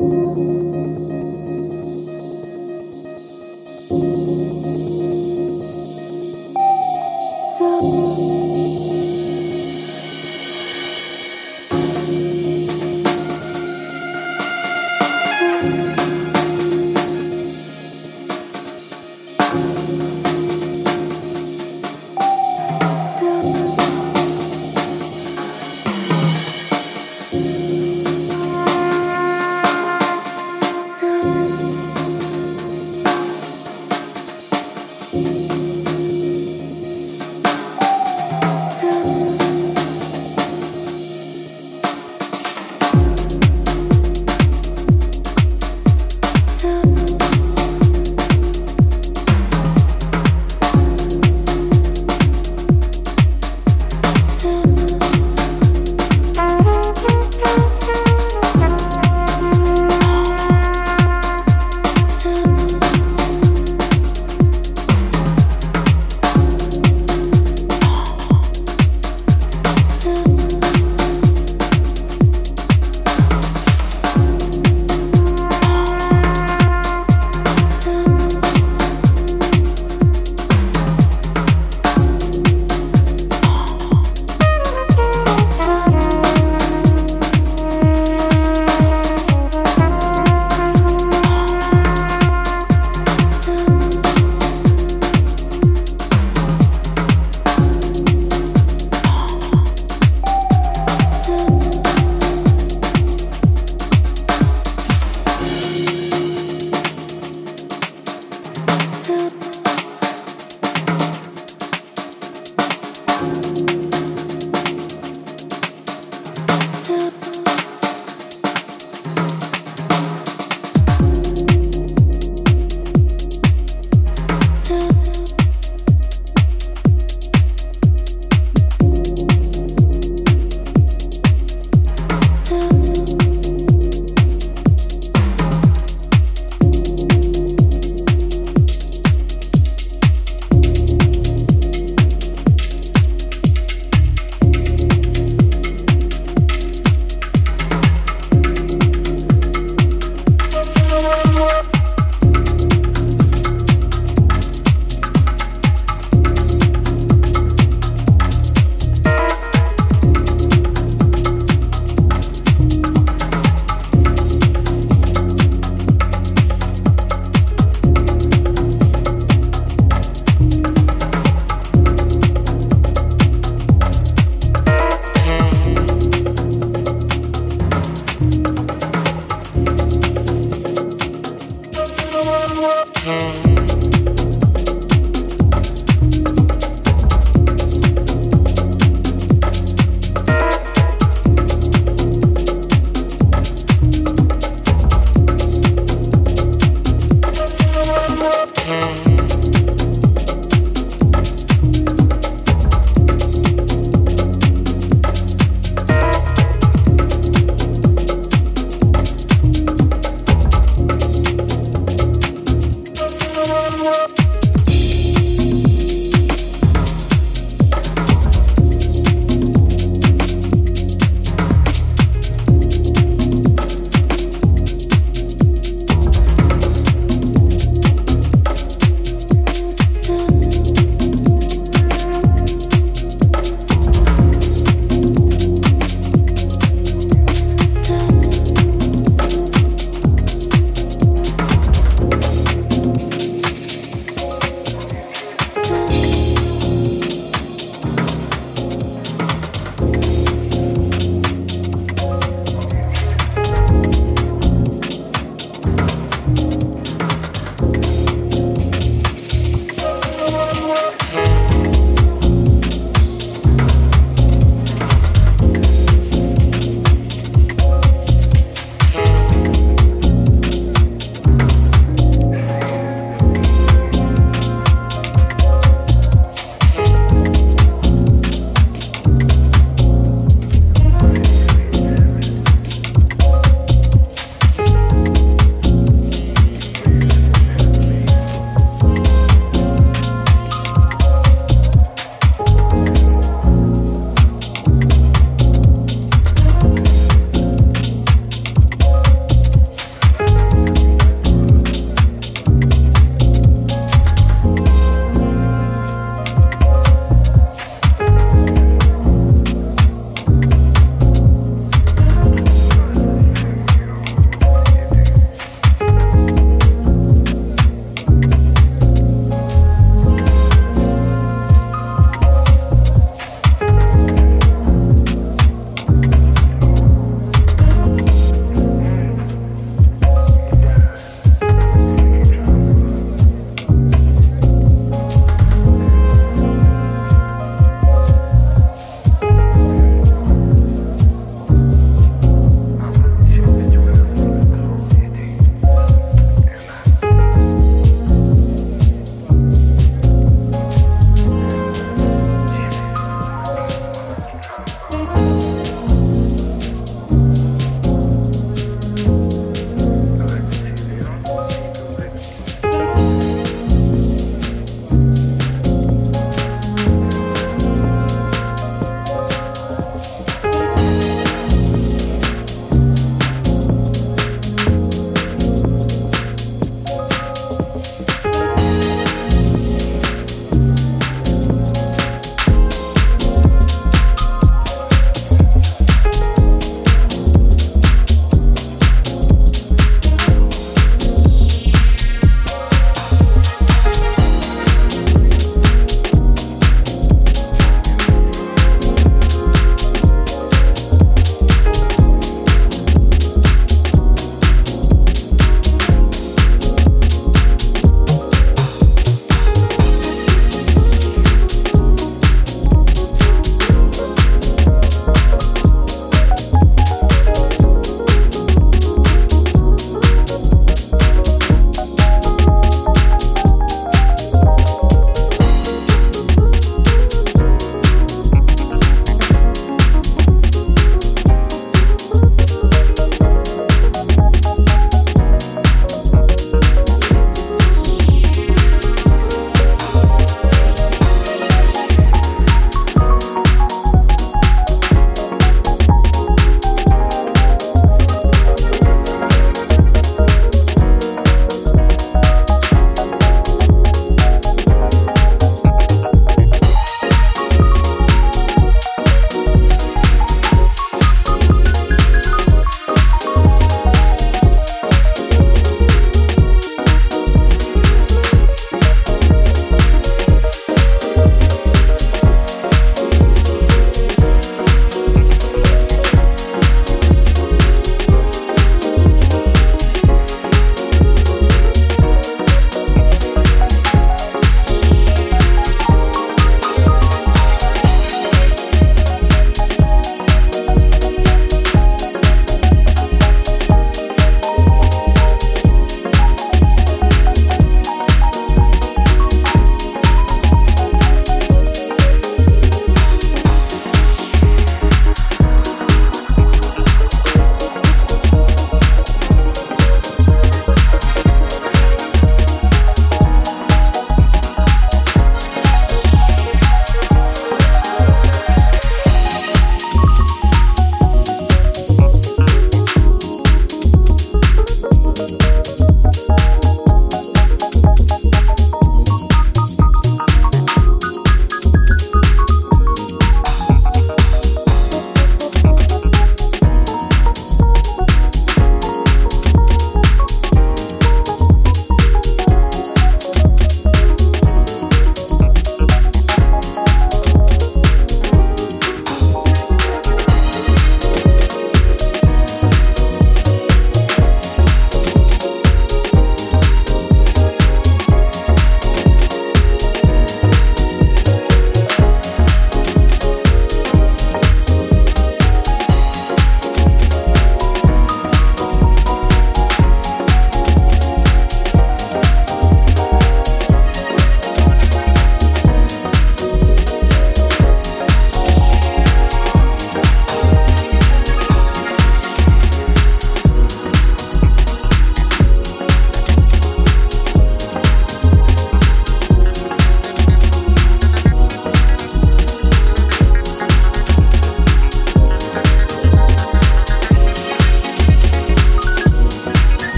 Música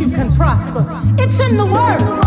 you can prosper. It's in the Word.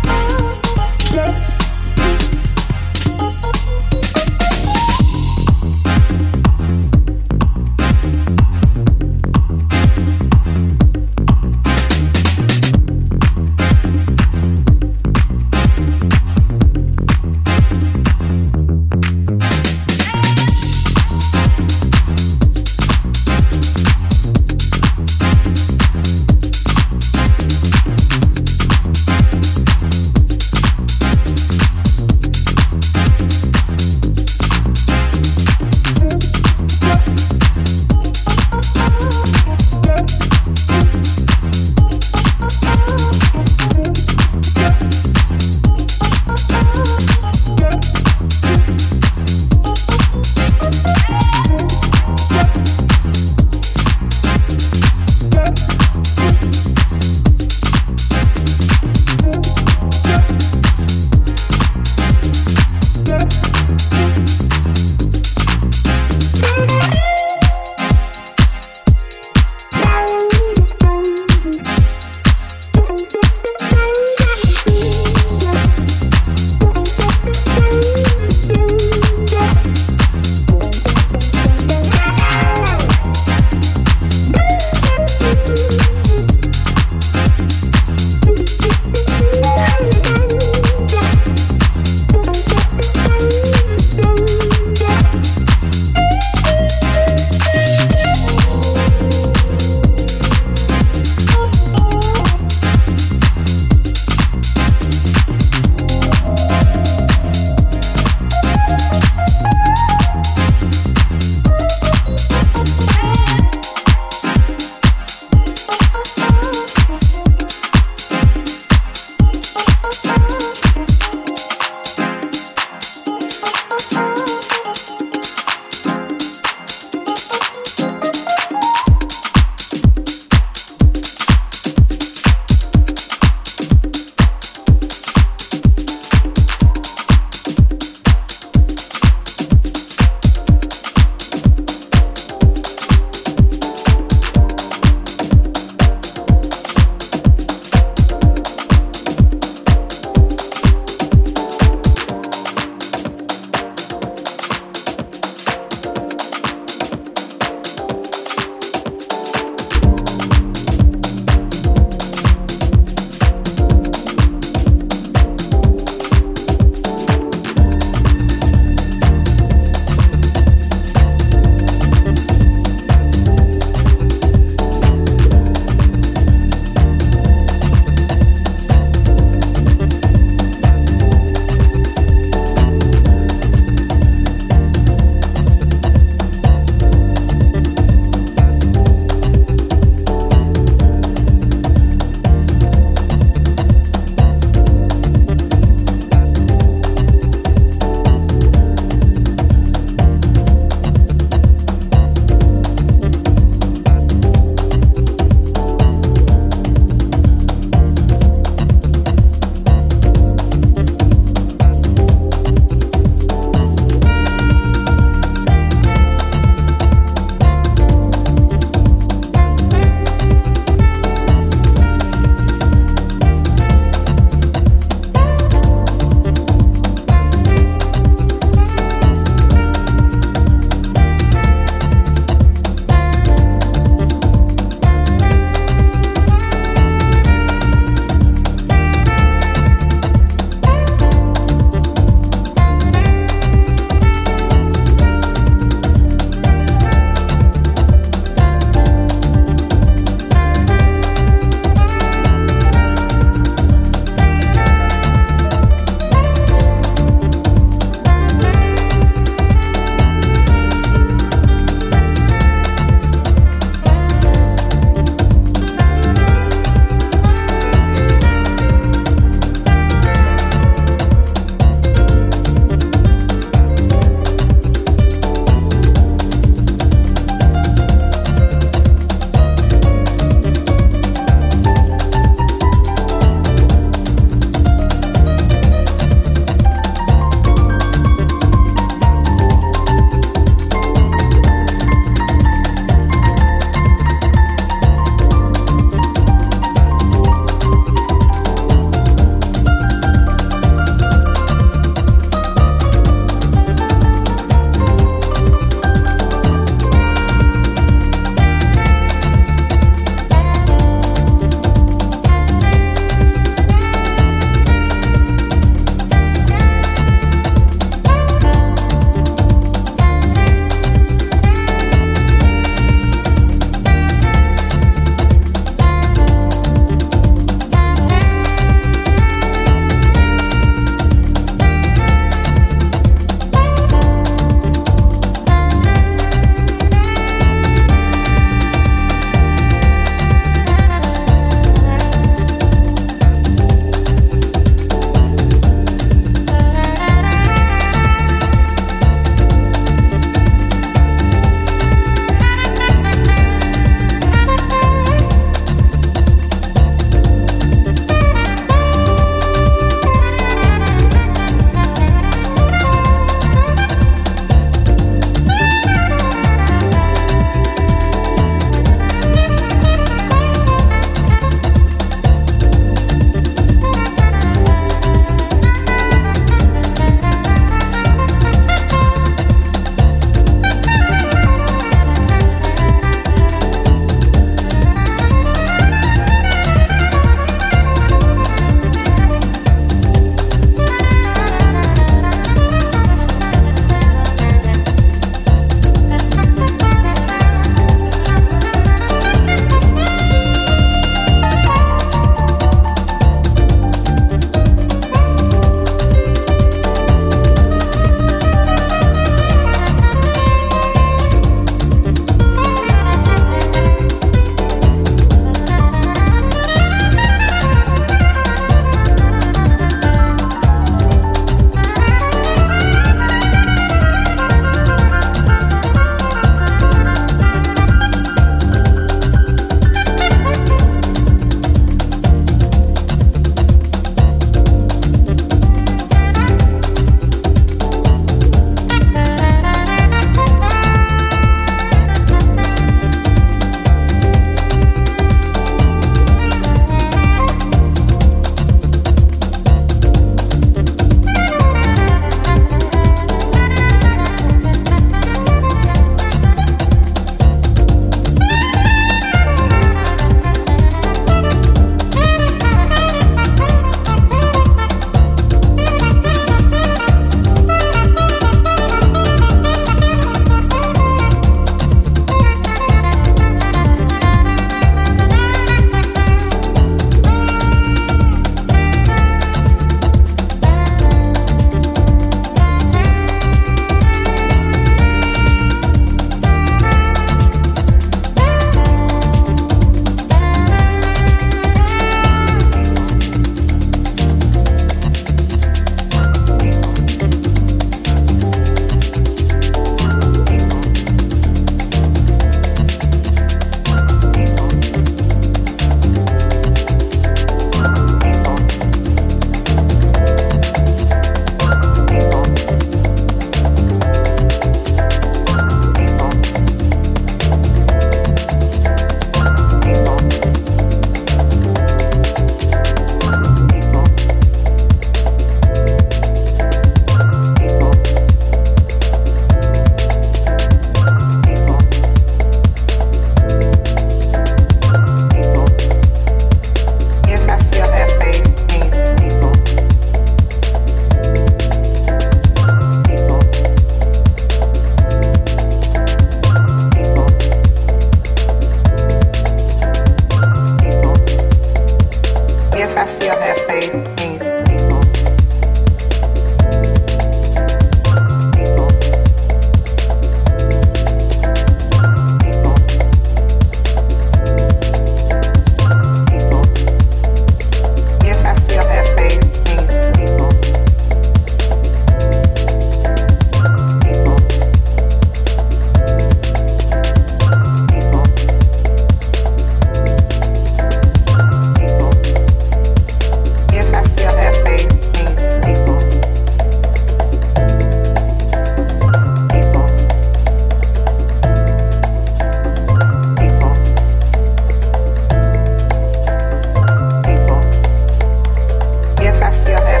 I still have.